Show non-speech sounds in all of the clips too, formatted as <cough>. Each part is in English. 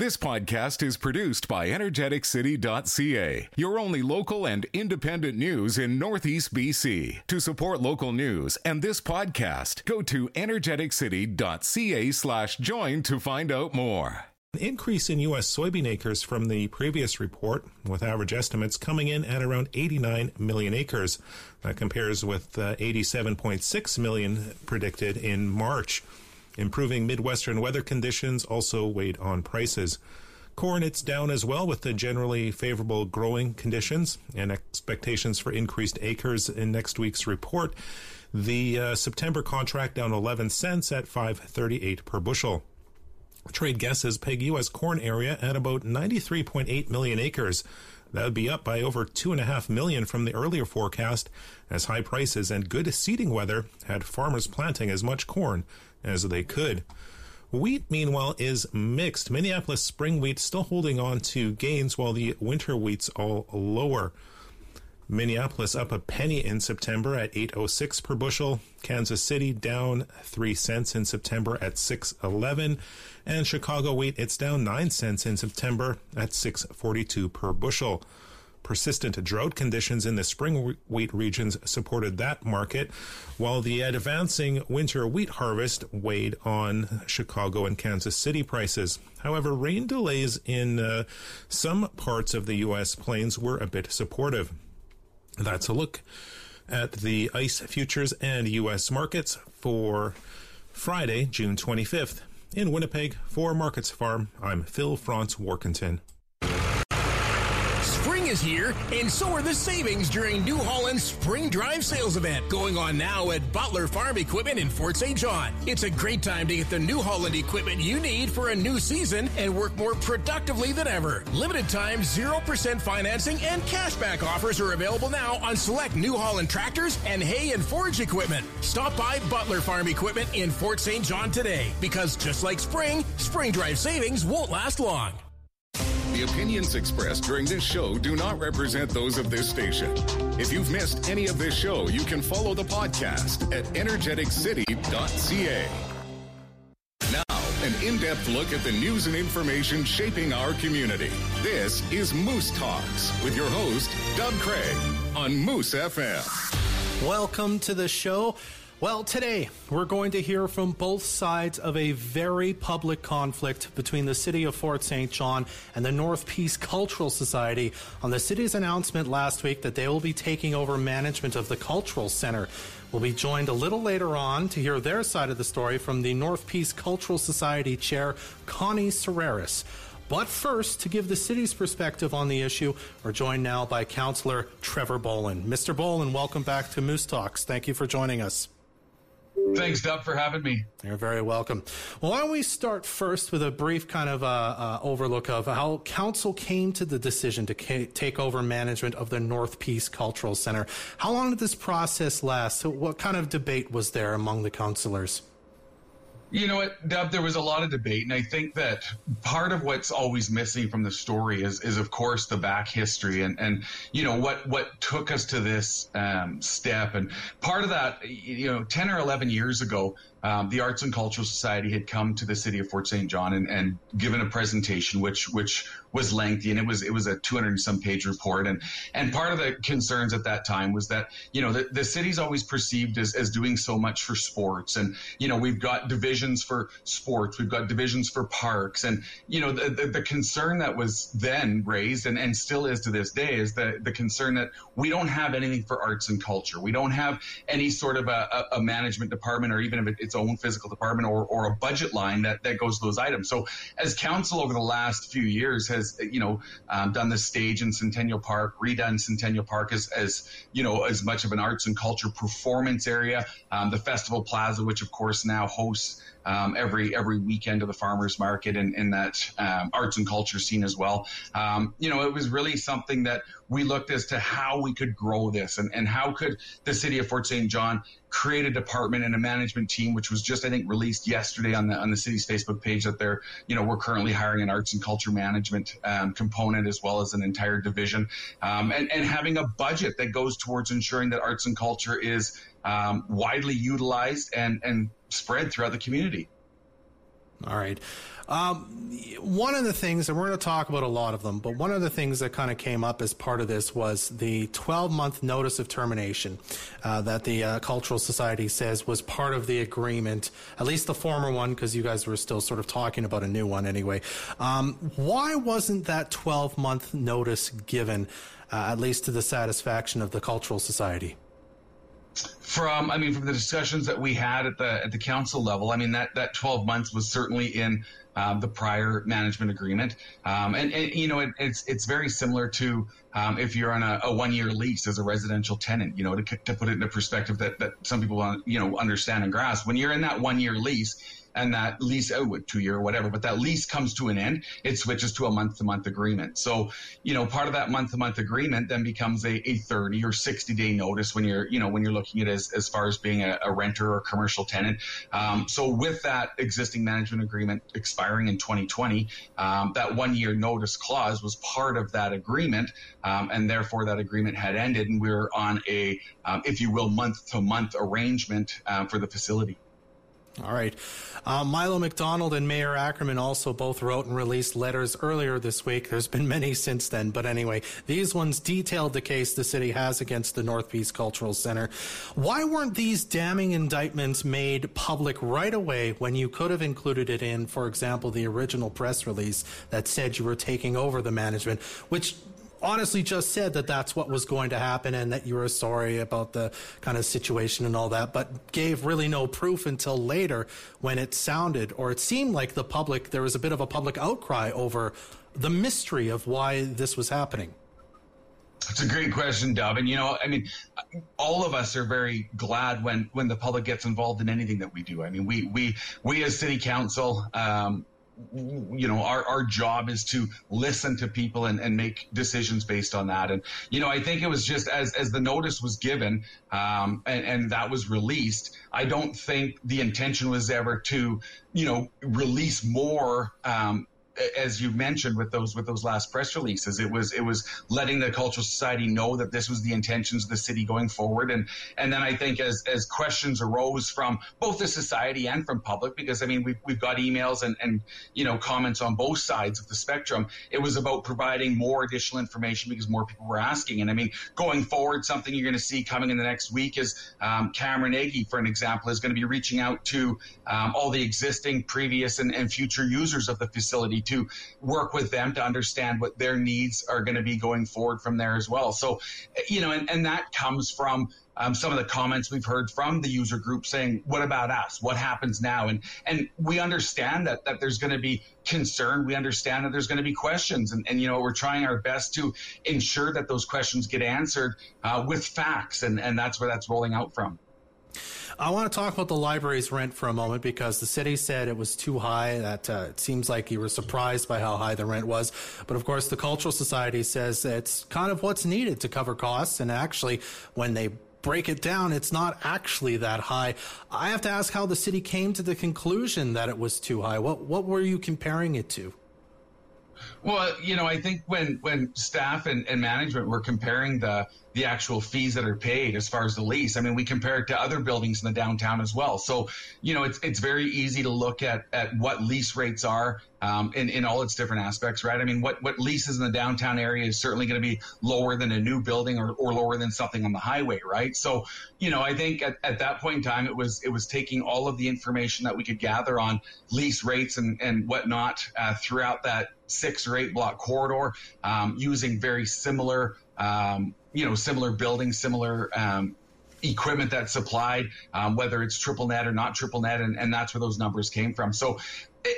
This podcast is produced by energeticcity.ca, your only local and independent news in Northeast BC. To support local news and this podcast, go to energeticcity.ca slash join to find out more. An increase in U.S. soybean acres from the previous report, with average estimates coming in at around 89 million acres. That compares with uh, 87.6 million predicted in March. Improving Midwestern weather conditions also weighed on prices. Corn, it's down as well with the generally favorable growing conditions and expectations for increased acres in next week's report. The uh, September contract down 11 cents at 538 per bushel. Trade guesses peg U.S. corn area at about 93.8 million acres. That would be up by over 2.5 million from the earlier forecast, as high prices and good seeding weather had farmers planting as much corn as they could. Wheat, meanwhile, is mixed. Minneapolis spring wheat still holding on to gains while the winter wheat's all lower. Minneapolis up a penny in September at 806 per bushel. Kansas City down 3 cents in September at 611 and Chicago wheat it's down 9 cents in September at 642 per bushel. Persistent drought conditions in the spring wheat regions supported that market, while the advancing winter wheat harvest weighed on Chicago and Kansas City prices. However, rain delays in uh, some parts of the U.S. plains were a bit supportive. That's a look at the ICE futures and U.S. markets for Friday, June 25th. In Winnipeg, for Markets Farm, I'm Phil Franz Warkentin is here, and so are the savings during New Holland's Spring Drive Sales event going on now at Butler Farm Equipment in Fort St. John. It's a great time to get the New Holland equipment you need for a new season and work more productively than ever. Limited time 0% financing and cashback offers are available now on select New Holland tractors and hay and forage equipment. Stop by Butler Farm Equipment in Fort St. John today because just like spring, Spring Drive savings won't last long. The opinions expressed during this show do not represent those of this station. If you've missed any of this show, you can follow the podcast at energeticcity.ca. Now, an in depth look at the news and information shaping our community. This is Moose Talks with your host, Doug Craig, on Moose FM. Welcome to the show. Well, today we're going to hear from both sides of a very public conflict between the city of Fort St. John and the North Peace Cultural Society on the city's announcement last week that they will be taking over management of the Cultural Center. We'll be joined a little later on to hear their side of the story from the North Peace Cultural Society chair, Connie Serreris. But first, to give the city's perspective on the issue, we're joined now by Councillor Trevor Bolin. Mr. Bolin, welcome back to Moose Talks. Thank you for joining us. Thanks, Doug, for having me. You're very welcome. Well, why don't we start first with a brief kind of uh, uh, overlook of how council came to the decision to ca- take over management of the North Peace Cultural Center. How long did this process last? What kind of debate was there among the councillors? You know what, Deb, there was a lot of debate, and I think that part of what's always missing from the story is, is of course, the back history and, and you know, what, what took us to this um, step. And part of that, you know, 10 or 11 years ago, um, the Arts and Cultural Society had come to the city of Fort St. John and, and given a presentation, which which was lengthy and it was it was a 200 some page report. And and part of the concerns at that time was that you know the, the city's always perceived as, as doing so much for sports, and you know we've got divisions for sports, we've got divisions for parks, and you know the the, the concern that was then raised and, and still is to this day is the the concern that we don't have anything for arts and culture, we don't have any sort of a, a management department or even if it, its own physical department or, or a budget line that, that goes to those items. So as council over the last few years has, you know, um, done the stage in Centennial Park, redone Centennial Park as, as, you know, as much of an arts and culture performance area, um, the Festival Plaza, which of course now hosts um, every every weekend of the farmers market and in that um, arts and culture scene as well. Um, you know, it was really something that we looked as to how we could grow this and, and how could the city of Fort St. John create a department and a management team, which was just I think released yesterday on the on the city's Facebook page that they're you know we're currently hiring an arts and culture management um, component as well as an entire division um, and and having a budget that goes towards ensuring that arts and culture is um, widely utilized and and spread throughout the community. All right. Um, one of the things, and we're going to talk about a lot of them, but one of the things that kind of came up as part of this was the 12 month notice of termination uh, that the uh, Cultural Society says was part of the agreement, at least the former one, because you guys were still sort of talking about a new one anyway. Um, why wasn't that 12 month notice given, uh, at least to the satisfaction of the Cultural Society? From i mean from the discussions that we had at the at the council level i mean that that 12 months was certainly in um, the prior management agreement. Um, and, and, you know it, it's it's very similar to um, if you're on a, a, one year lease as a residential tenant you know to, to put it into perspective that that some people you know understand and grasp. When you're in that one year lease and that lease out with two year or whatever, but that lease comes to an end, it switches to a month to month agreement. So, you know, part of that month to month agreement then becomes a, a 30 or 60 day notice when you're, you know, when you're looking at as, as far as being a, a renter or commercial tenant. Um, so with that existing management agreement expiring in 2020, um, that one year notice clause was part of that agreement. Um, and therefore that agreement had ended and we are on a, um, if you will, month to month arrangement uh, for the facility. All right. Uh, Milo McDonald and Mayor Ackerman also both wrote and released letters earlier this week. There's been many since then, but anyway, these ones detailed the case the city has against the North Peace Cultural Center. Why weren't these damning indictments made public right away when you could have included it in, for example, the original press release that said you were taking over the management, which honestly just said that that's what was going to happen and that you were sorry about the kind of situation and all that, but gave really no proof until later when it sounded or it seemed like the public, there was a bit of a public outcry over the mystery of why this was happening. It's a great question, Dub. And you know, I mean, all of us are very glad when when the public gets involved in anything that we do. I mean, we we we as city council, um, you know, our, our job is to listen to people and, and make decisions based on that. And, you know, I think it was just as, as the notice was given, um, and, and that was released, I don't think the intention was ever to, you know, release more, um, as you mentioned with those with those last press releases it was it was letting the cultural society know that this was the intentions of the city going forward. And and then i think as as questions arose from both the society and from public because i mean we've, we've got emails and and you know comments on both sides of the spectrum it was about providing more additional information because more people were asking. And i mean going forward something you're going to see coming in the next week is um, cameron Nagy, for an example is going to be reaching out to um, all the existing previous and, and future users of the facility to work with them to understand what their needs are going to be going forward from there as well. So, you know, and, and that comes from um, some of the comments we've heard from the user group saying, "What about us? What happens now?" And and we understand that that there's going to be concern. We understand that there's going to be questions, and, and you know we're trying our best to ensure that those questions get answered uh, with facts, and and that's where that's rolling out from. I want to talk about the library's rent for a moment because the city said it was too high. That uh, it seems like you were surprised by how high the rent was. But of course, the Cultural Society says it's kind of what's needed to cover costs. And actually, when they break it down, it's not actually that high. I have to ask how the city came to the conclusion that it was too high. What what were you comparing it to? Well, you know, I think when when staff and, and management were comparing the the actual fees that are paid as far as the lease. I mean, we compare it to other buildings in the downtown as well. So, you know, it's it's very easy to look at at what lease rates are um, in in all its different aspects, right? I mean, what what leases in the downtown area is certainly going to be lower than a new building or, or lower than something on the highway, right? So, you know, I think at, at that point in time, it was it was taking all of the information that we could gather on lease rates and and whatnot uh, throughout that six or eight block corridor, um, using very similar um, you know, similar buildings, similar um, equipment that's supplied, um, whether it's triple net or not triple net, and, and that's where those numbers came from. So,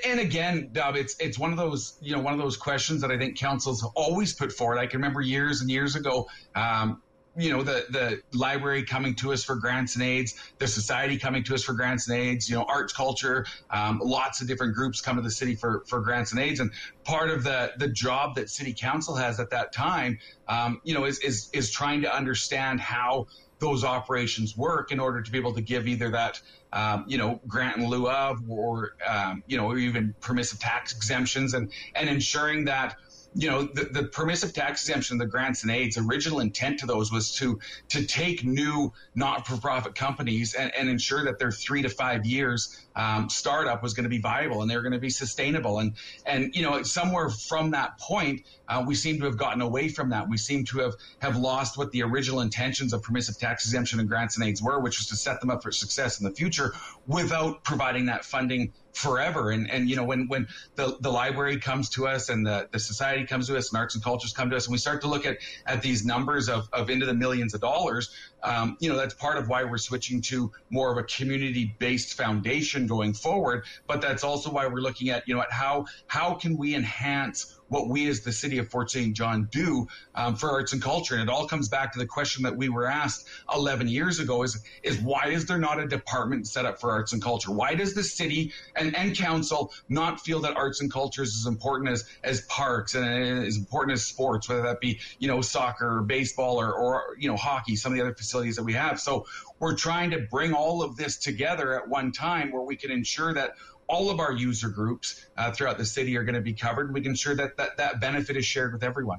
and again, Dub, it's it's one of those you know one of those questions that I think councils always put forward. I can remember years and years ago, um, you know the the library coming to us for grants and aids, the society coming to us for grants and aids, you know arts culture, um, lots of different groups come to the city for for grants and aids, and part of the the job that city council has at that time, um, you know, is is is trying to understand how those operations work in order to be able to give either that um, you know grant in lieu of or um, you know even permissive tax exemptions and and ensuring that you know, the, the permissive tax exemption, the grants and aids, original intent to those was to to take new not-for-profit companies and, and ensure that they're three to five years um, startup was going to be viable and they were going to be sustainable. And and you know, somewhere from that point, uh, we seem to have gotten away from that. We seem to have have lost what the original intentions of permissive tax exemption and grants and aids were, which was to set them up for success in the future without providing that funding forever. And and you know when when the, the library comes to us and the, the society comes to us and arts and cultures come to us and we start to look at at these numbers of, of into the millions of dollars, um, you know that's part of why we're switching to more of a community based foundation going forward. But that's also why we're looking at you know at how how can we enhance what we as the city of Fort St. John do um, for arts and culture. And it all comes back to the question that we were asked 11 years ago is, is why is there not a department set up for arts and culture? Why does the city and, and council not feel that arts and culture is as important as, as parks and as important as sports, whether that be, you know, soccer or baseball or, or, you know, hockey, some of the other facilities that we have. So we're trying to bring all of this together at one time where we can ensure that all of our user groups uh, throughout the city are going to be covered. We can ensure that, that that benefit is shared with everyone.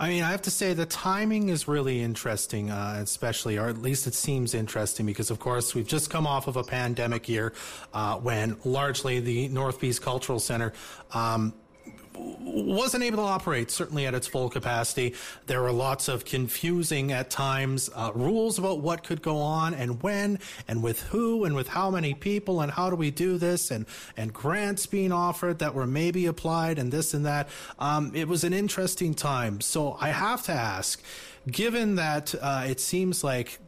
I mean, I have to say the timing is really interesting, uh, especially, or at least it seems interesting, because of course we've just come off of a pandemic year uh, when largely the North Cultural Center um, wasn't able to operate certainly at its full capacity. There were lots of confusing at times uh, rules about what could go on and when and with who and with how many people and how do we do this and and grants being offered that were maybe applied and this and that. Um, it was an interesting time. So I have to ask, given that uh, it seems like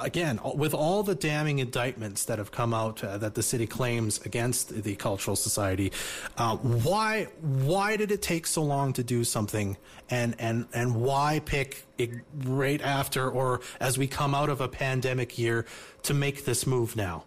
again, with all the damning indictments that have come out uh, that the city claims against the cultural society, uh, why why did it take so long to do something, and and and why pick right after or as we come out of a pandemic year to make this move now?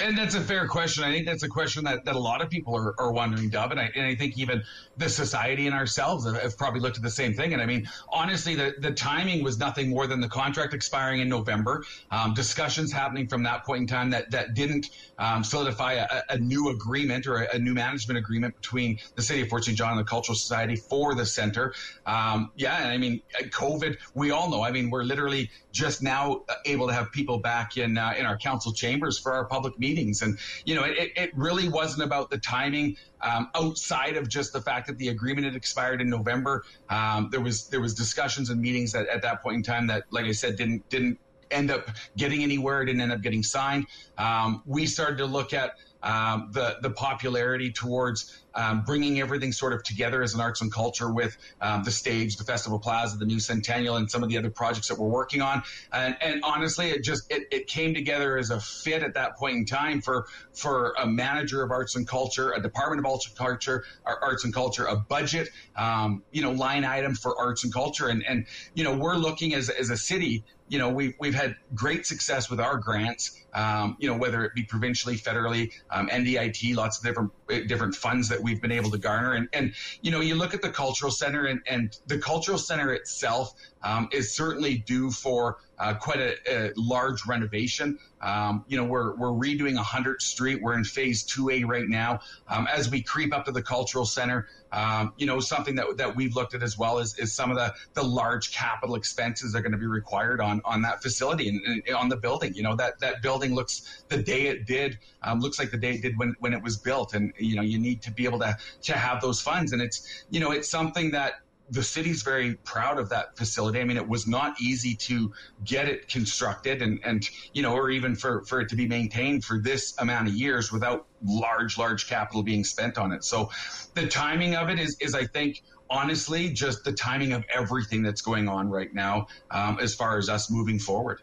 And that's a fair question. I think that's a question that, that a lot of people are, are wondering, Dub. And I, and I think even the society and ourselves have, have, probably looked at the same thing. And I mean, honestly, the, the timing was nothing more than the contract expiring in November, um, discussions happening from that point in time that, that didn't um, solidify a, a, new agreement or a, a, new management agreement between the city of Fort St. John and the Cultural Society for the center. Um, yeah, and I mean, COVID, we all know. I mean, we're literally just now able to have people back in uh, in our council chambers for our public meetings. And, you know, it, it really wasn't about the timing um, outside of just the fact that the agreement had expired in November. Um, there was there was discussions and meetings that, at that point in time that, like I said, didn't didn't end up getting anywhere. It didn't end up getting signed. Um, we started to look at um, the the popularity towards um, bringing everything sort of together as an arts and culture with um, the stage, the Festival Plaza, the new Centennial, and some of the other projects that we're working on. And, and honestly, it just it, it, came together as a fit at that point in time for for a manager of arts and culture, a department of arts and culture, arts and culture, a budget, um, you know, line item for arts and culture, and and you know, we're looking as as a city you know, we've, we've had great success with our grants, um, you know, whether it be provincially, federally, um, NDIT, lots of different different funds that we've been able to garner. And, and you know, you look at the cultural center and, and the cultural center itself um, is certainly due for uh, quite a, a, large renovation. Um, you know, we're, we're redoing 100th Street. We're in phase 2A right now. Um, as we creep up to the cultural center, um, you know, something that, that we've looked at as well is, is some of the, the large capital expenses that are going to be required on, on that facility and, and, on the building. You know, that, that building looks the day it did, um, looks like the day it did when, when it was built. And, you know, you need to be able to, to have those funds. And it's, you know, it's something that, the city's very proud of that facility. I mean, it was not easy to get it constructed and, and you know, or even for, for it to be maintained for this amount of years without large, large capital being spent on it. So the timing of it is, is I think, honestly, just the timing of everything that's going on right now um, as far as us moving forward.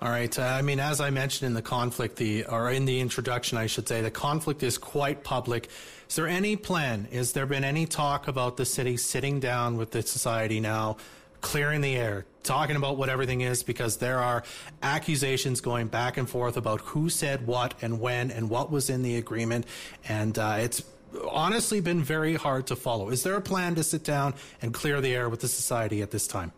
All right. Uh, I mean, as I mentioned in the conflict, the or in the introduction, I should say, the conflict is quite public. Is there any plan? Is there been any talk about the city sitting down with the society now, clearing the air, talking about what everything is? Because there are accusations going back and forth about who said what and when and what was in the agreement, and uh, it's honestly been very hard to follow. Is there a plan to sit down and clear the air with the society at this time?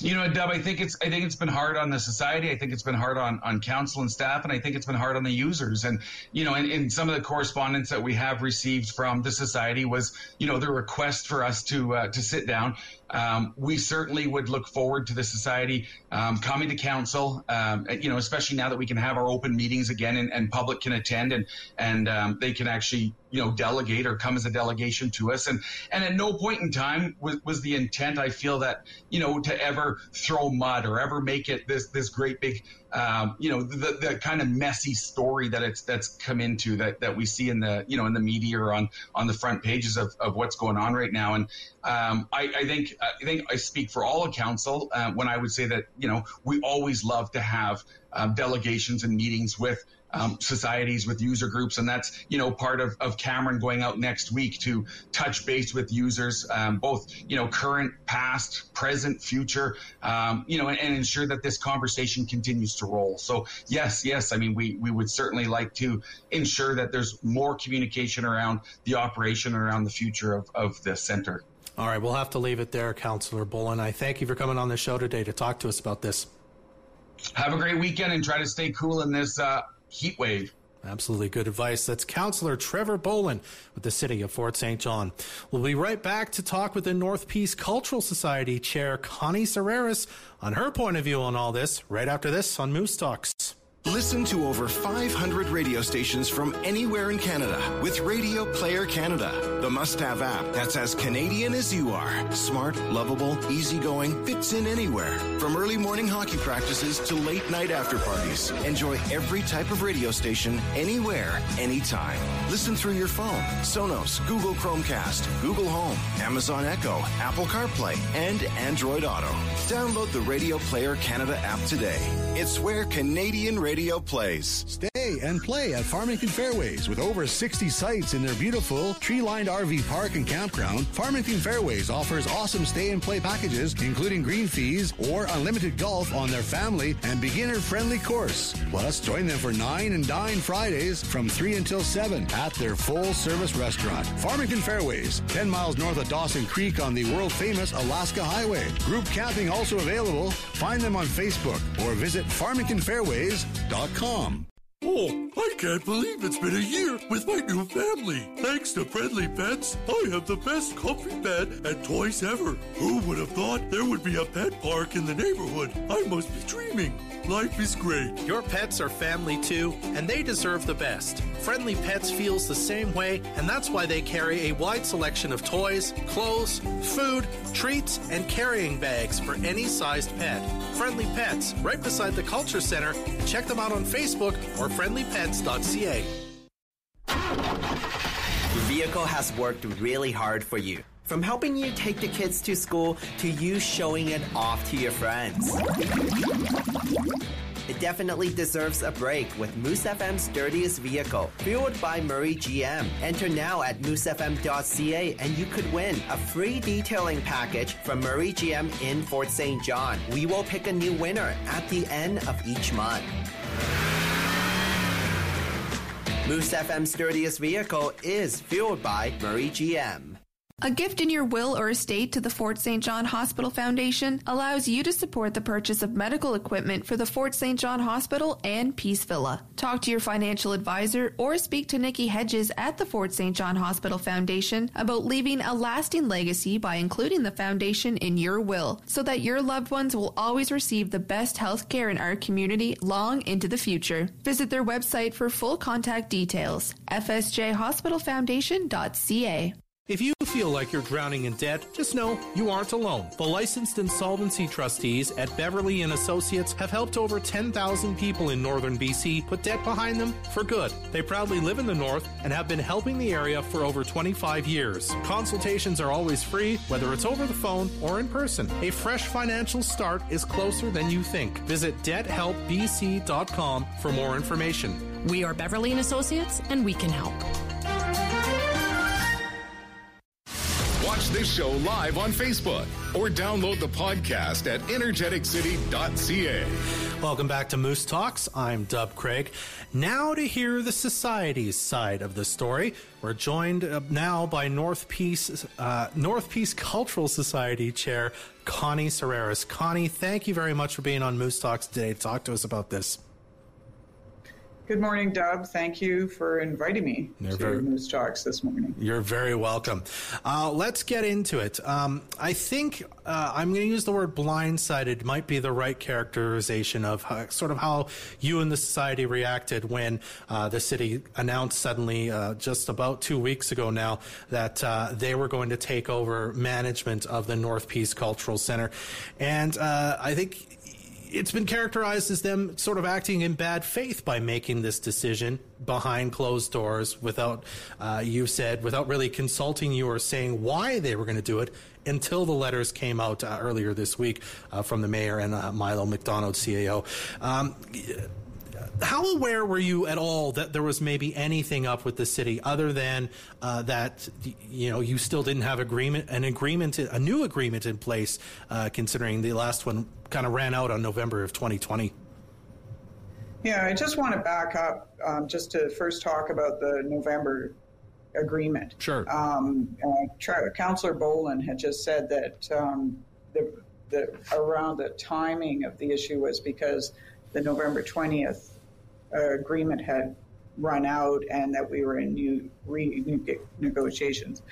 You know, Deb, I think it's I think it's been hard on the society. I think it's been hard on on council and staff, and I think it's been hard on the users. And you know, in some of the correspondence that we have received from the society was, you know, the request for us to uh, to sit down. Um, we certainly would look forward to the society um, coming to council. Um, you know, especially now that we can have our open meetings again and, and public can attend and and um, they can actually you know delegate or come as a delegation to us. And and at no point in time was, was the intent. I feel that you know to ever throw mud or ever make it this this great big um, you know the, the kind of messy story that it's that's come into that that we see in the you know in the media or on on the front pages of, of what's going on right now. And um, I, I, think I think I speak for all of council uh, when I would say that you know we always love to have um, delegations and meetings with um, societies with user groups, and that's you know part of, of Cameron going out next week to touch base with users, um, both you know current, past, present, future, um, you know, and, and, ensure that this conversation continues to roll. So yes, yes, I mean we we would certainly like to ensure that there's more communication around the operation and around the future of, of the center. All right, we'll have to leave it there, Councillor Bolin. I thank you for coming on the show today to talk to us about this. Have a great weekend and try to stay cool in this uh, heat wave. Absolutely good advice. That's Councillor Trevor Bolin with the City of Fort St. John. We'll be right back to talk with the North Peace Cultural Society Chair Connie Serreris on her point of view on all this right after this on Moose Talks. Listen to over 500 radio stations from anywhere in Canada with Radio Player Canada, the must have app that's as Canadian as you are. Smart, lovable, easygoing, fits in anywhere. From early morning hockey practices to late night after parties. Enjoy every type of radio station anywhere, anytime. Listen through your phone, Sonos, Google Chromecast, Google Home, Amazon Echo, Apple CarPlay, and Android Auto. Download the Radio Player Canada app today. It's where Canadian radio radio plays. Stay and play at Farmington Fairways with over 60 sites in their beautiful tree-lined RV park and campground. Farmington Fairways offers awesome stay and play packages, including green fees or unlimited golf on their family and beginner-friendly course. Plus, join them for 9 and Dine Fridays from 3 until 7 at their full-service restaurant. Farmington Fairways, 10 miles north of Dawson Creek on the world-famous Alaska Highway. Group camping also available. Find them on Facebook or visit farmingtonfairways.com. Oh, I can't believe it's been a year with my new family. Thanks to Friendly Pets, I have the best comfy bed and toys ever. Who would have thought there would be a pet park in the neighborhood? I must be dreaming. Life is great. Your pets are family too, and they deserve the best. Friendly Pets feels the same way, and that's why they carry a wide selection of toys, clothes, food, treats, and carrying bags for any sized pet. Friendly Pets, right beside the Culture Center. Check them out on Facebook or friendlypets.ca. Vehicle has worked really hard for you. From helping you take the kids to school to you showing it off to your friends. It definitely deserves a break with Moose FM's dirtiest vehicle, fueled by Murray GM. Enter now at moosefm.ca and you could win a free detailing package from Murray GM in Fort St. John. We will pick a new winner at the end of each month. Moose FM's dirtiest vehicle is fueled by Murray GM. A gift in your will or estate to the Fort St. John Hospital Foundation allows you to support the purchase of medical equipment for the Fort St. John Hospital and Peace Villa. Talk to your financial advisor or speak to Nikki Hedges at the Fort St. John Hospital Foundation about leaving a lasting legacy by including the foundation in your will so that your loved ones will always receive the best health care in our community long into the future. Visit their website for full contact details fsjhospitalfoundation.ca. If you feel like you're drowning in debt, just know you aren't alone. The licensed insolvency trustees at Beverly and Associates have helped over 10,000 people in northern BC put debt behind them for good. They proudly live in the north and have been helping the area for over 25 years. Consultations are always free, whether it's over the phone or in person. A fresh financial start is closer than you think. Visit debthelpbc.com for more information. We are Beverly and Associates and we can help. Watch this show live on Facebook or download the podcast at energeticcity.ca. Welcome back to Moose Talks. I'm Dub Craig. Now to hear the society's side of the story. We're joined uh, now by North Peace uh, North Peace Cultural Society Chair Connie Serreras. Connie, thank you very much for being on Moose Talks today to talk to us about this. Good morning, Dub. Thank you for inviting me You're to very, Moose Talks this morning. You're very welcome. Uh, let's get into it. Um, I think uh, I'm going to use the word blindsided might be the right characterization of how, sort of how you and the society reacted when uh, the city announced suddenly, uh, just about two weeks ago now, that uh, they were going to take over management of the North Peace Cultural Center. And uh, I think it's been characterized as them sort of acting in bad faith by making this decision behind closed doors without, uh, you said, without really consulting you or saying why they were going to do it until the letters came out uh, earlier this week uh, from the mayor and uh, Milo McDonald, CAO. Um, how aware were you at all that there was maybe anything up with the city other than uh, that you know you still didn't have agreement an agreement a new agreement in place uh, considering the last one kind of ran out on November of 2020 yeah I just want to back up um, just to first talk about the November agreement. Sure. Um, uh, Councillor Bolin had just said that um, the, the around the timing of the issue was because the November 20th uh, agreement had run out and that we were in new re- negotiations,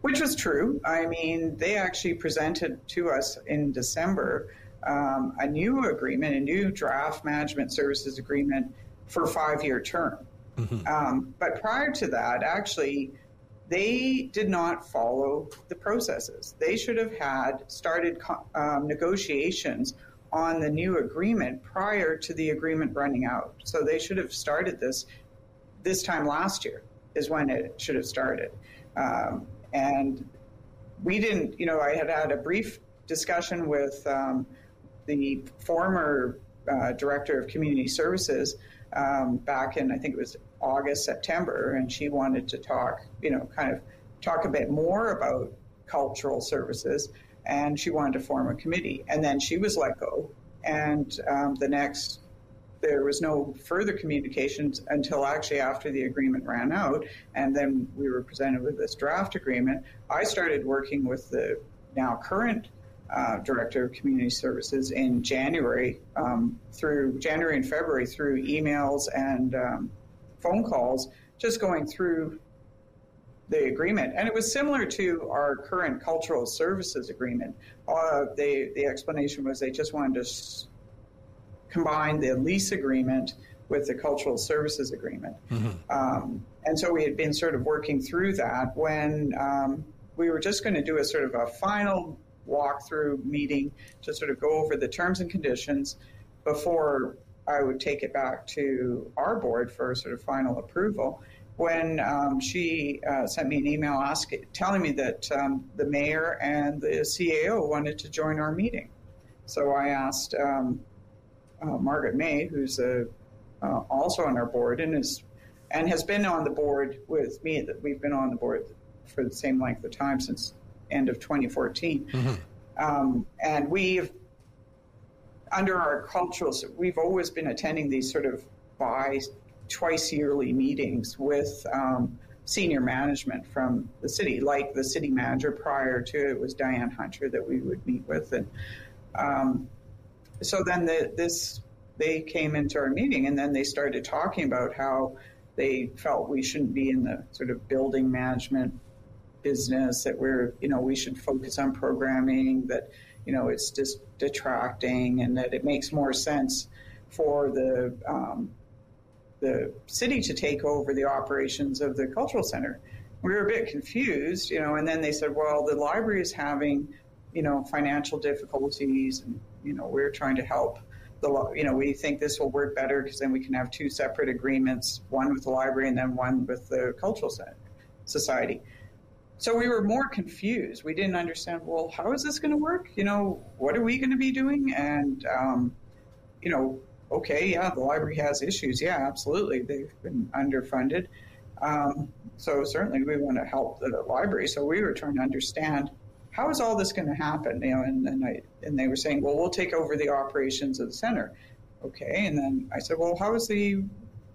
which was true. I mean, they actually presented to us in December um, a new agreement, a new draft management services agreement for a five year term. Mm-hmm. Um, but prior to that, actually, they did not follow the processes. They should have had started um, negotiations on the new agreement prior to the agreement running out. So they should have started this this time last year is when it should have started. Um, and we didn't, you know, I had had a brief discussion with um, the former uh, director of community services um, back in, I think it was August, September, and she wanted to talk, you know, kind of talk a bit more about cultural services and she wanted to form a committee. And then she was let go. And um, the next, there was no further communications until actually after the agreement ran out. And then we were presented with this draft agreement. I started working with the now current uh, director of community services in January um, through January and February through emails and um, phone calls, just going through the agreement. And it was similar to our current cultural services agreement. Uh, they, the explanation was they just wanted to s- combine the lease agreement with the cultural services agreement. Mm-hmm. Um, and so we had been sort of working through that when um, we were just going to do a sort of a final walkthrough meeting to sort of go over the terms and conditions before I would take it back to our board for sort of final approval when um, she uh, sent me an email asking, telling me that um, the mayor and the CAO wanted to join our meeting. So I asked um, uh, Margaret May, who's uh, also on our board and is and has been on the board with me. That we've been on the board for the same length of time since end of 2014, mm-hmm. Um, and we've under our cultural. We've always been attending these sort of by twice yearly meetings with um, senior management from the city, like the city manager prior to it was Diane Hunter that we would meet with. And um, so then the, this, they came into our meeting and then they started talking about how they felt we shouldn't be in the sort of building management business, that we're, you know, we should focus on programming, that, you know, it's just detracting and that it makes more sense for the um, the city to take over the operations of the cultural center. We were a bit confused, you know, and then they said, well, the library is having, you know, financial difficulties, and you know, we're trying to help. The, you know, we think this will work better because then we can have two separate agreements, one with the library and then one with the cultural center, society. So we were more confused. We didn't understand. Well, how is this going to work? You know, what are we going to be doing? And um, you know, okay, yeah, the library has issues. Yeah, absolutely. They've been underfunded. Um, so certainly we want to help the library. So we were trying to understand how is all this going to happen? You know, and, and, I, and they were saying, well, we'll take over the operations of the center. okay. And then I said, well, how is the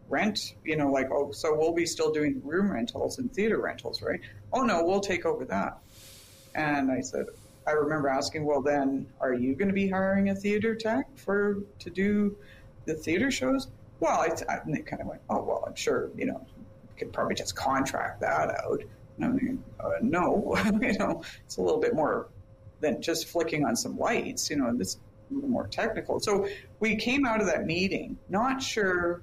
rent? You know, like, oh, so we'll be still doing room rentals and theater rentals, right? Oh, no, we'll take over that. And I said, I remember asking, well, then are you going to be hiring a theater tech for to do the theater shows? Well, I, I, and they kind of went, oh, well, I'm sure, you know, could probably just contract that out. I mean, uh, no, <laughs> you know, it's a little bit more than just flicking on some lights. You know, this a little more technical. So we came out of that meeting not sure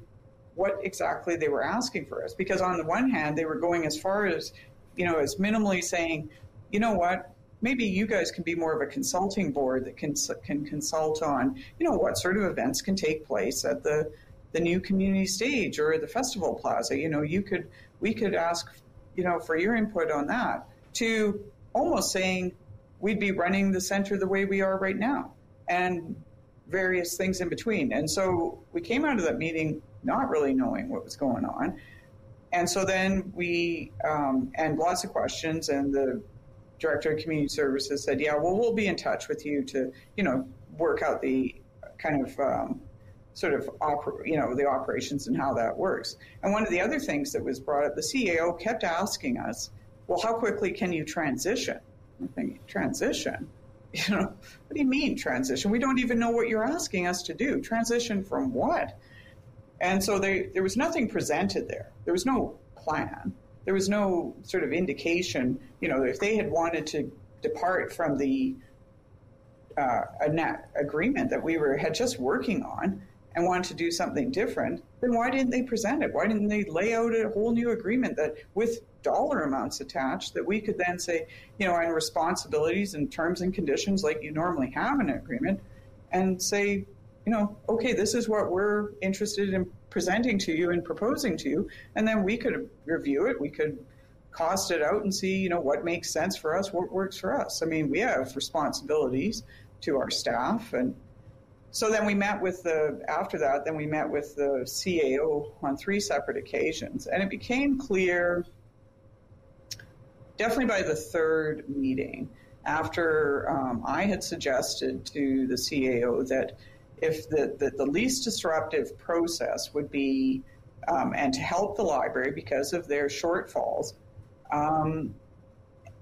what exactly they were asking for us because on the one hand they were going as far as you know as minimally saying, you know what, maybe you guys can be more of a consulting board that can can consult on you know what sort of events can take place at the the new community stage or the festival plaza. You know, you could we could ask you know for your input on that to almost saying we'd be running the center the way we are right now and various things in between. And so we came out of that meeting not really knowing what was going on. And so then we, um, and lots of questions, and the director of community services said, "Yeah, well, we'll be in touch with you to, you know, work out the kind of um, sort of oper- you know the operations and how that works." And one of the other things that was brought up, the CAO kept asking us, "Well, how quickly can you transition?" I'm transition. <laughs> You know, what do you mean transition? We don't even know what you're asking us to do. Transition from what? And so they, there was nothing presented there. There was no plan. There was no sort of indication. You know, if they had wanted to depart from the uh, agreement that we were had just working on and wanted to do something different, then why didn't they present it? Why didn't they lay out a whole new agreement that with dollar amounts attached that we could then say, you know, and responsibilities and terms and conditions like you normally have in an agreement, and say, you know, okay, this is what we're interested in presenting to you and proposing to you, and then we could review it, we could cost it out and see, you know, what makes sense for us, what works for us. I mean, we have responsibilities to our staff. And so then we met with the after that then we met with the CAO on three separate occasions. And it became clear definitely by the third meeting, after um, I had suggested to the CAO that if the, the, the least disruptive process would be, um, and to help the library because of their shortfalls, um,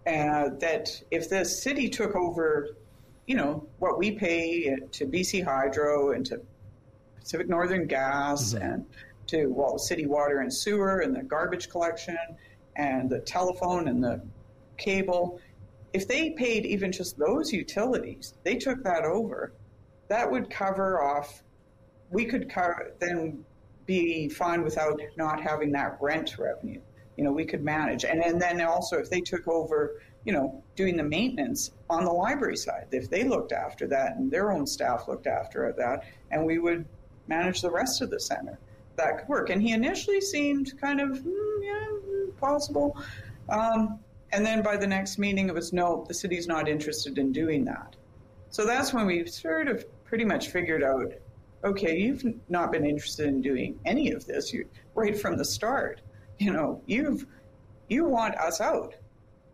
that if the city took over, you know, what we pay to BC Hydro and to Pacific Northern Gas mm-hmm. and to well, city water and sewer and the garbage collection and the telephone and the cable, if they paid even just those utilities, they took that over, that would cover off. We could cover, then be fine without not having that rent revenue. You know, we could manage. And, and then also, if they took over, you know, doing the maintenance on the library side, if they looked after that and their own staff looked after that, and we would manage the rest of the center, that could work. And he initially seemed kind of, mm, yeah, possible. Um, and then by the next meeting, it was no, the city's not interested in doing that. So that's when we sort of pretty much figured out okay, you've not been interested in doing any of this you, right from the start. You know, you've you want us out.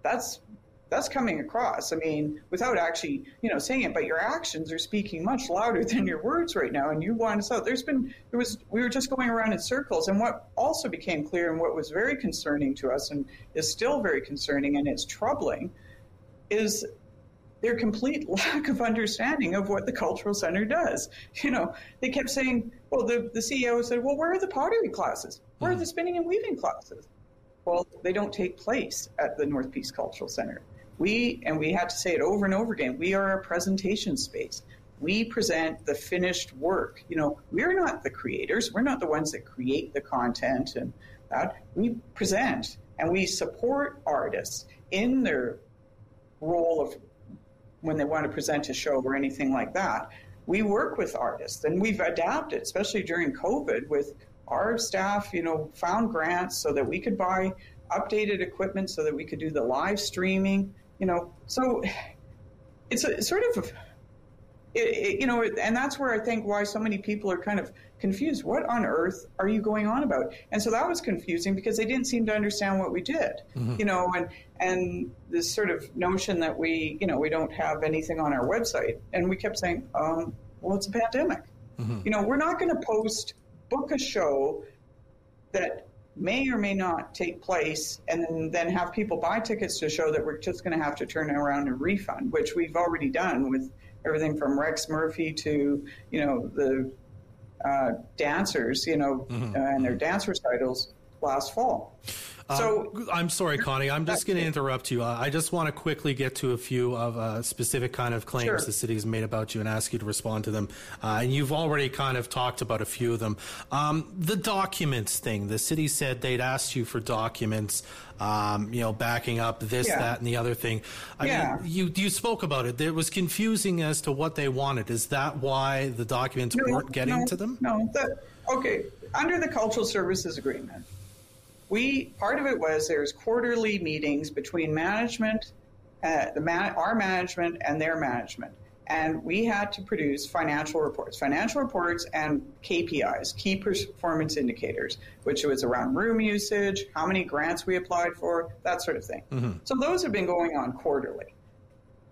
That's that's coming across. I mean, without actually, you know, saying it, but your actions are speaking much louder than your words right now, and you want us out. There's been, there was, we were just going around in circles, and what also became clear, and what was very concerning to us, and is still very concerning, and it's troubling, is their complete <laughs> lack of understanding of what the cultural center does. You know, they kept saying, well, the, the CEO said, well, where are the pottery classes? Where are the hmm. spinning and weaving classes? Well, they don't take place at the North Peace Cultural Center. We, and we have to say it over and over again, we are a presentation space. We present the finished work. You know, we're not the creators. We're not the ones that create the content and that. We present and we support artists in their role of when they want to present a show or anything like that. We work with artists and we've adapted, especially during COVID, with our staff, you know, found grants so that we could buy updated equipment so that we could do the live streaming you know, so it's a sort of, it, it, you know, and that's where I think why so many people are kind of confused. What on earth are you going on about? And so that was confusing because they didn't seem to understand what we did, mm-hmm. you know, and and this sort of notion that we, you know, we don't have anything on our website, and we kept saying, um, well, it's a pandemic. Mm-hmm. You know, we're not going to post book a show that may or may not take place and then, then have people buy tickets to a show that we're just going to have to turn around and refund, which we've already done with everything from Rex Murphy to, you know, the uh, dancers, you know, mm-hmm. uh, and their dance recitals last fall. Um, so I'm sorry, Connie. I'm just going to interrupt you. Uh, I just want to quickly get to a few of uh, specific kind of claims sure. the city has made about you and ask you to respond to them. Uh, and you've already kind of talked about a few of them. Um, the documents thing. The city said they'd asked you for documents. Um, you know, backing up this, yeah. that, and the other thing. I yeah. mean, you you spoke about it. It was confusing as to what they wanted. Is that why the documents no, weren't getting no, to them? No. Okay. Under the cultural services agreement, we part of it was there's quarterly meetings between management, uh, the man, our management and their management, and we had to produce financial reports, financial reports and KPIs, key performance indicators, which was around room usage, how many grants we applied for, that sort of thing. Mm-hmm. So those have been going on quarterly.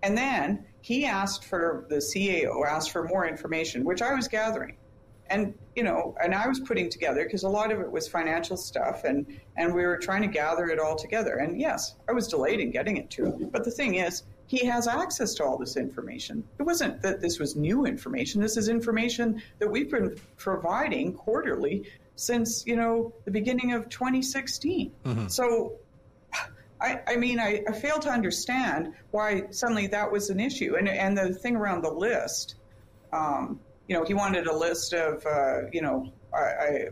And then he asked for the CAO asked for more information, which I was gathering and you know, and I was putting together because a lot of it was financial stuff, and and we were trying to gather it all together. And yes, I was delayed in getting it to him. But the thing is, he has access to all this information. It wasn't that this was new information. This is information that we've been providing quarterly since you know the beginning of 2016. Mm-hmm. So. I, I mean, I, I fail to understand why suddenly that was an issue. And, and the thing around the list, um, you know, he wanted a list of, uh, you know, I, I,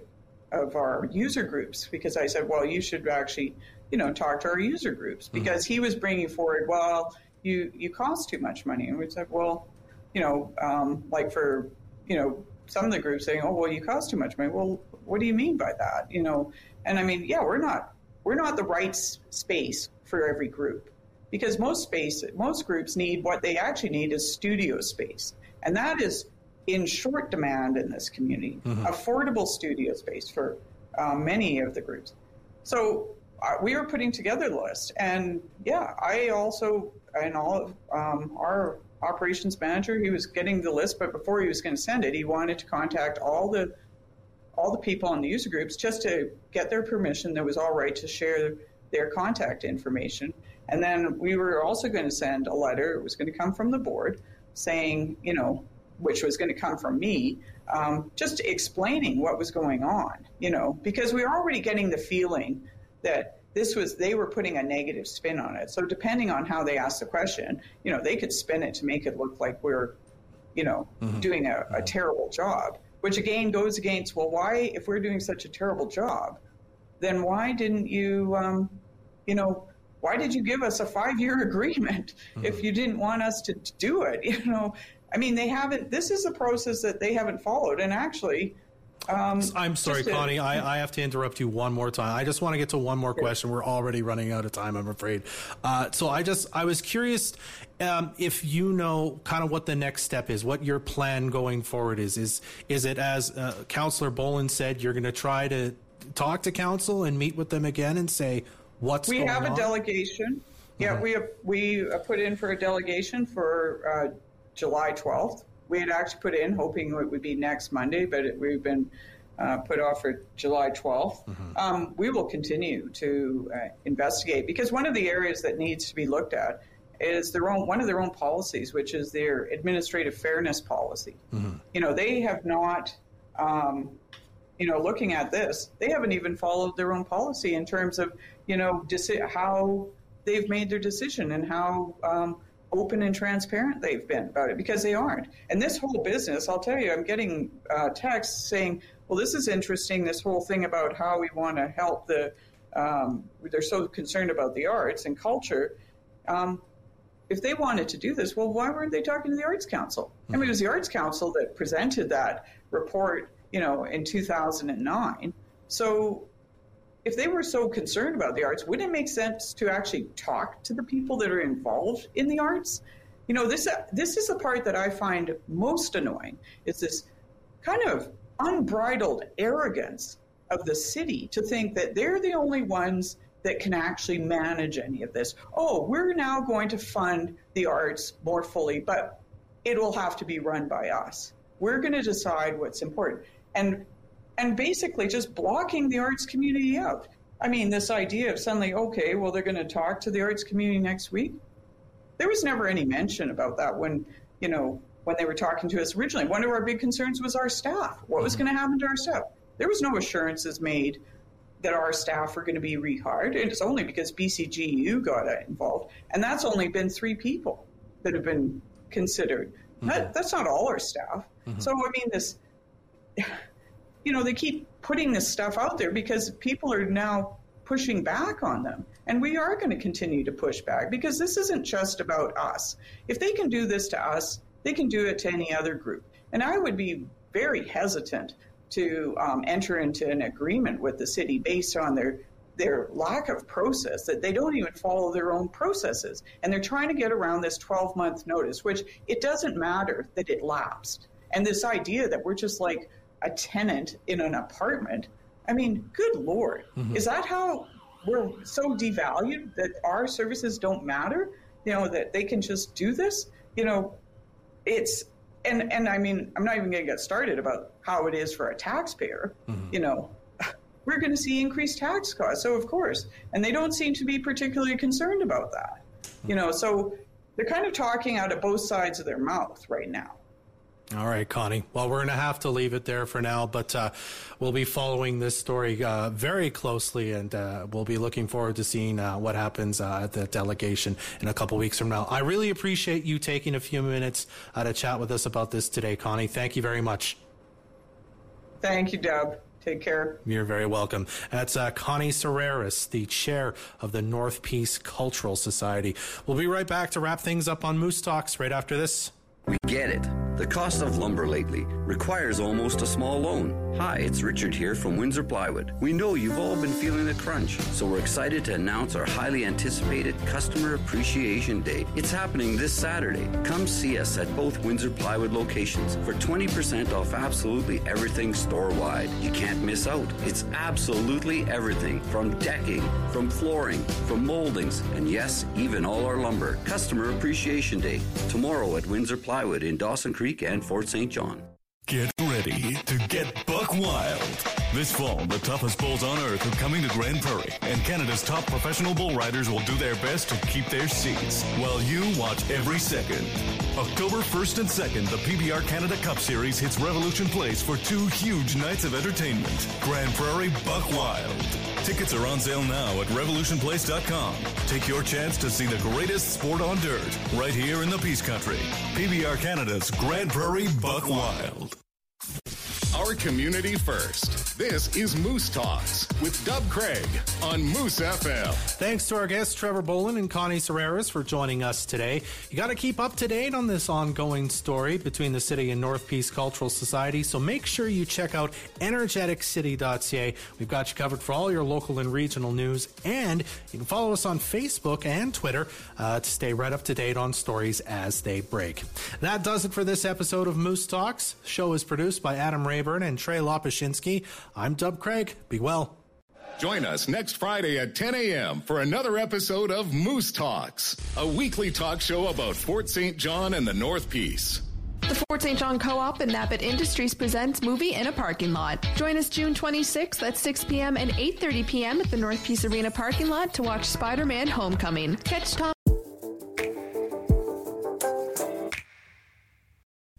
of our user groups because I said, well, you should actually, you know, talk to our user groups mm-hmm. because mm-hmm. he was bringing forward, well, you you cost too much money, and we said, well, you know, um, like for, you know, some of the groups saying, oh, well, you cost too much money. Well, what do you mean by that? You know, and I mean, yeah, we're not we're not the right space for every group because most space most groups need what they actually need is studio space, and that is in short demand in this community, mm-hmm. affordable studio space for um, many of the groups. So uh, we were putting together the list, and yeah, I also and all of um, our operations manager, he was getting the list, but before he was going to send it, he wanted to contact all the all the people on the user groups just to get their permission that was all right to share their contact information. And then we were also going to send a letter. It was going to come from the board saying, you know, which was going to come from me, um, just explaining what was going on, you know, because we were already getting the feeling that this was they were putting a negative spin on it. So depending on how they asked the question, you know, they could spin it to make it look like we're, you know, mm-hmm. doing a, a terrible job. Which again goes against well, why if we're doing such a terrible job, then why didn't you, um, you know, why did you give us a five year <laughs> agreement mm-hmm. if you didn't want us to do it? <laughs> You know, I mean, they haven't. This is a process that they haven't followed, and actually. Um, I'm sorry, Connie. I, I, have to interrupt you one more time. I just want to get to one more question. We're already running out of time, I'm afraid. Uh, so I just I was curious um, if you know kind of what the next step is, what your plan going forward is. Is is it as uh, Councillor Bolin said, you're going to try to talk to council and meet with them again and say what's we have a on? delegation. Yeah, mm-hmm. we have, we put in for a delegation for uh, July 12th. We had actually put in hoping it would be next Monday, but it, we've been uh, put off for July 12th. Mm-hmm. Um, we will continue to uh, investigate because one of the areas that needs to be looked at is their own one of their own policies, which is their administrative fairness policy. Mm-hmm. You know, they have not. Um, you know, looking at this, they haven't even followed their own policy in terms of, you know, deci- how they've made their decision and how um, open and transparent they've been about it because they aren't. And this whole business, I'll tell you, I'm getting uh, texts saying, well, this is interesting, this whole thing about how we want to help the, um, they're so concerned about the arts and culture. Um, if they wanted to do this, well, why weren't they talking to the Arts Council? I mean, it was the Arts Council that presented that report, you know, in 2009. So if they were so concerned about the arts, wouldn't it make sense to actually talk to the people that are involved in the arts? You know, this uh, this is the part that I find most annoying. It's this kind of unbridled arrogance of the city to think that they're the only ones that can actually manage any of this. Oh, we're now going to fund the arts more fully, but it will have to be run by us. We're going to decide what's important. And and basically just blocking the arts community out. I mean, this idea of suddenly, okay, well, they're going to talk to the arts community next week. There was never any mention about that when, you know, when they were talking to us originally. One of our big concerns was our staff. What was mm-hmm. going to happen to our staff? There was no assurances made that our staff were going to be rehired. And it's only because BCGEU got involved. And that's only been three people that have been considered. Mm-hmm. That, that's not all our staff. Mm-hmm. So, I mean, this, you know, they keep putting this stuff out there because people are now pushing back on them. And we are going to continue to push back because this isn't just about us. If they can do this to us, they can do it to any other group. And I would be very hesitant to um, enter into an agreement with the city based on their their lack of process that they don't even follow their own processes and they're trying to get around this 12 month notice which it doesn't matter that it lapsed and this idea that we're just like a tenant in an apartment i mean good lord mm-hmm. is that how we're so devalued that our services don't matter you know that they can just do this you know it's and and I mean, I'm not even going to get started about how it is for a taxpayer. Mm-hmm. You know, <laughs> we're going to see increased tax costs. So of course, and they don't seem to be particularly concerned about that. Mm-hmm. You know, so they're kind of talking out of both sides of their mouth right now. All right, Connie. Well, we're going to have to leave it there for now, but uh, we'll be following this story uh, very closely, and uh, we'll be looking forward to seeing uh, what happens uh, at the delegation in a couple weeks from now. I really appreciate you taking a few minutes uh, to chat with us about this today, Connie. Thank you very much. Thank you, Deb. Take care. You're very welcome. That's Connie Serreras, the chair of the North Peace Cultural Society. We'll be right back to wrap things up on Moose Talks right after this. We get it. The cost of lumber lately requires almost a small loan. Hi, it's Richard here from Windsor Plywood. We know you've all been feeling the crunch, so we're excited to announce our highly anticipated Customer Appreciation Day. It's happening this Saturday. Come see us at both Windsor Plywood locations for 20% off absolutely everything store wide. You can't miss out. It's absolutely everything from decking, from flooring, from moldings, and yes, even all our lumber. Customer Appreciation Day tomorrow at Windsor Plywood in Dawson Creek. Creek and Fort St. John. Get ready to get buck wild. This fall, the toughest bulls on earth are coming to Grande Prairie, and Canada's top professional bull riders will do their best to keep their seats while you watch every second. October 1st and 2nd, the PBR Canada Cup Series hits Revolution Place for two huge nights of entertainment. Grande Prairie Buck Wild. Tickets are on sale now at revolutionplace.com. Take your chance to see the greatest sport on dirt right here in the Peace Country. PBR Canada's Grande Prairie Buck Wild. Our community first. This is Moose Talks with Dub Craig on Moose FM. Thanks to our guests Trevor Bolin and Connie Serreras for joining us today. You got to keep up to date on this ongoing story between the city and North Peace Cultural Society, so make sure you check out energeticcity.ca. We've got you covered for all your local and regional news, and you can follow us on Facebook and Twitter uh, to stay right up to date on stories as they break. That does it for this episode of Moose Talks. The show is produced by Adam Ray Rayburn and Trey Lopashinsky. I'm Dub Craig. Be well. Join us next Friday at 10 a.m. for another episode of Moose Talks, a weekly talk show about Fort St. John and the North Peace. The Fort St. John Co-op and Nappet Industries presents Movie in a Parking Lot. Join us June 26th at 6 p.m. and 8.30 p.m. at the North Peace Arena parking lot to watch Spider-Man Homecoming. Catch Tom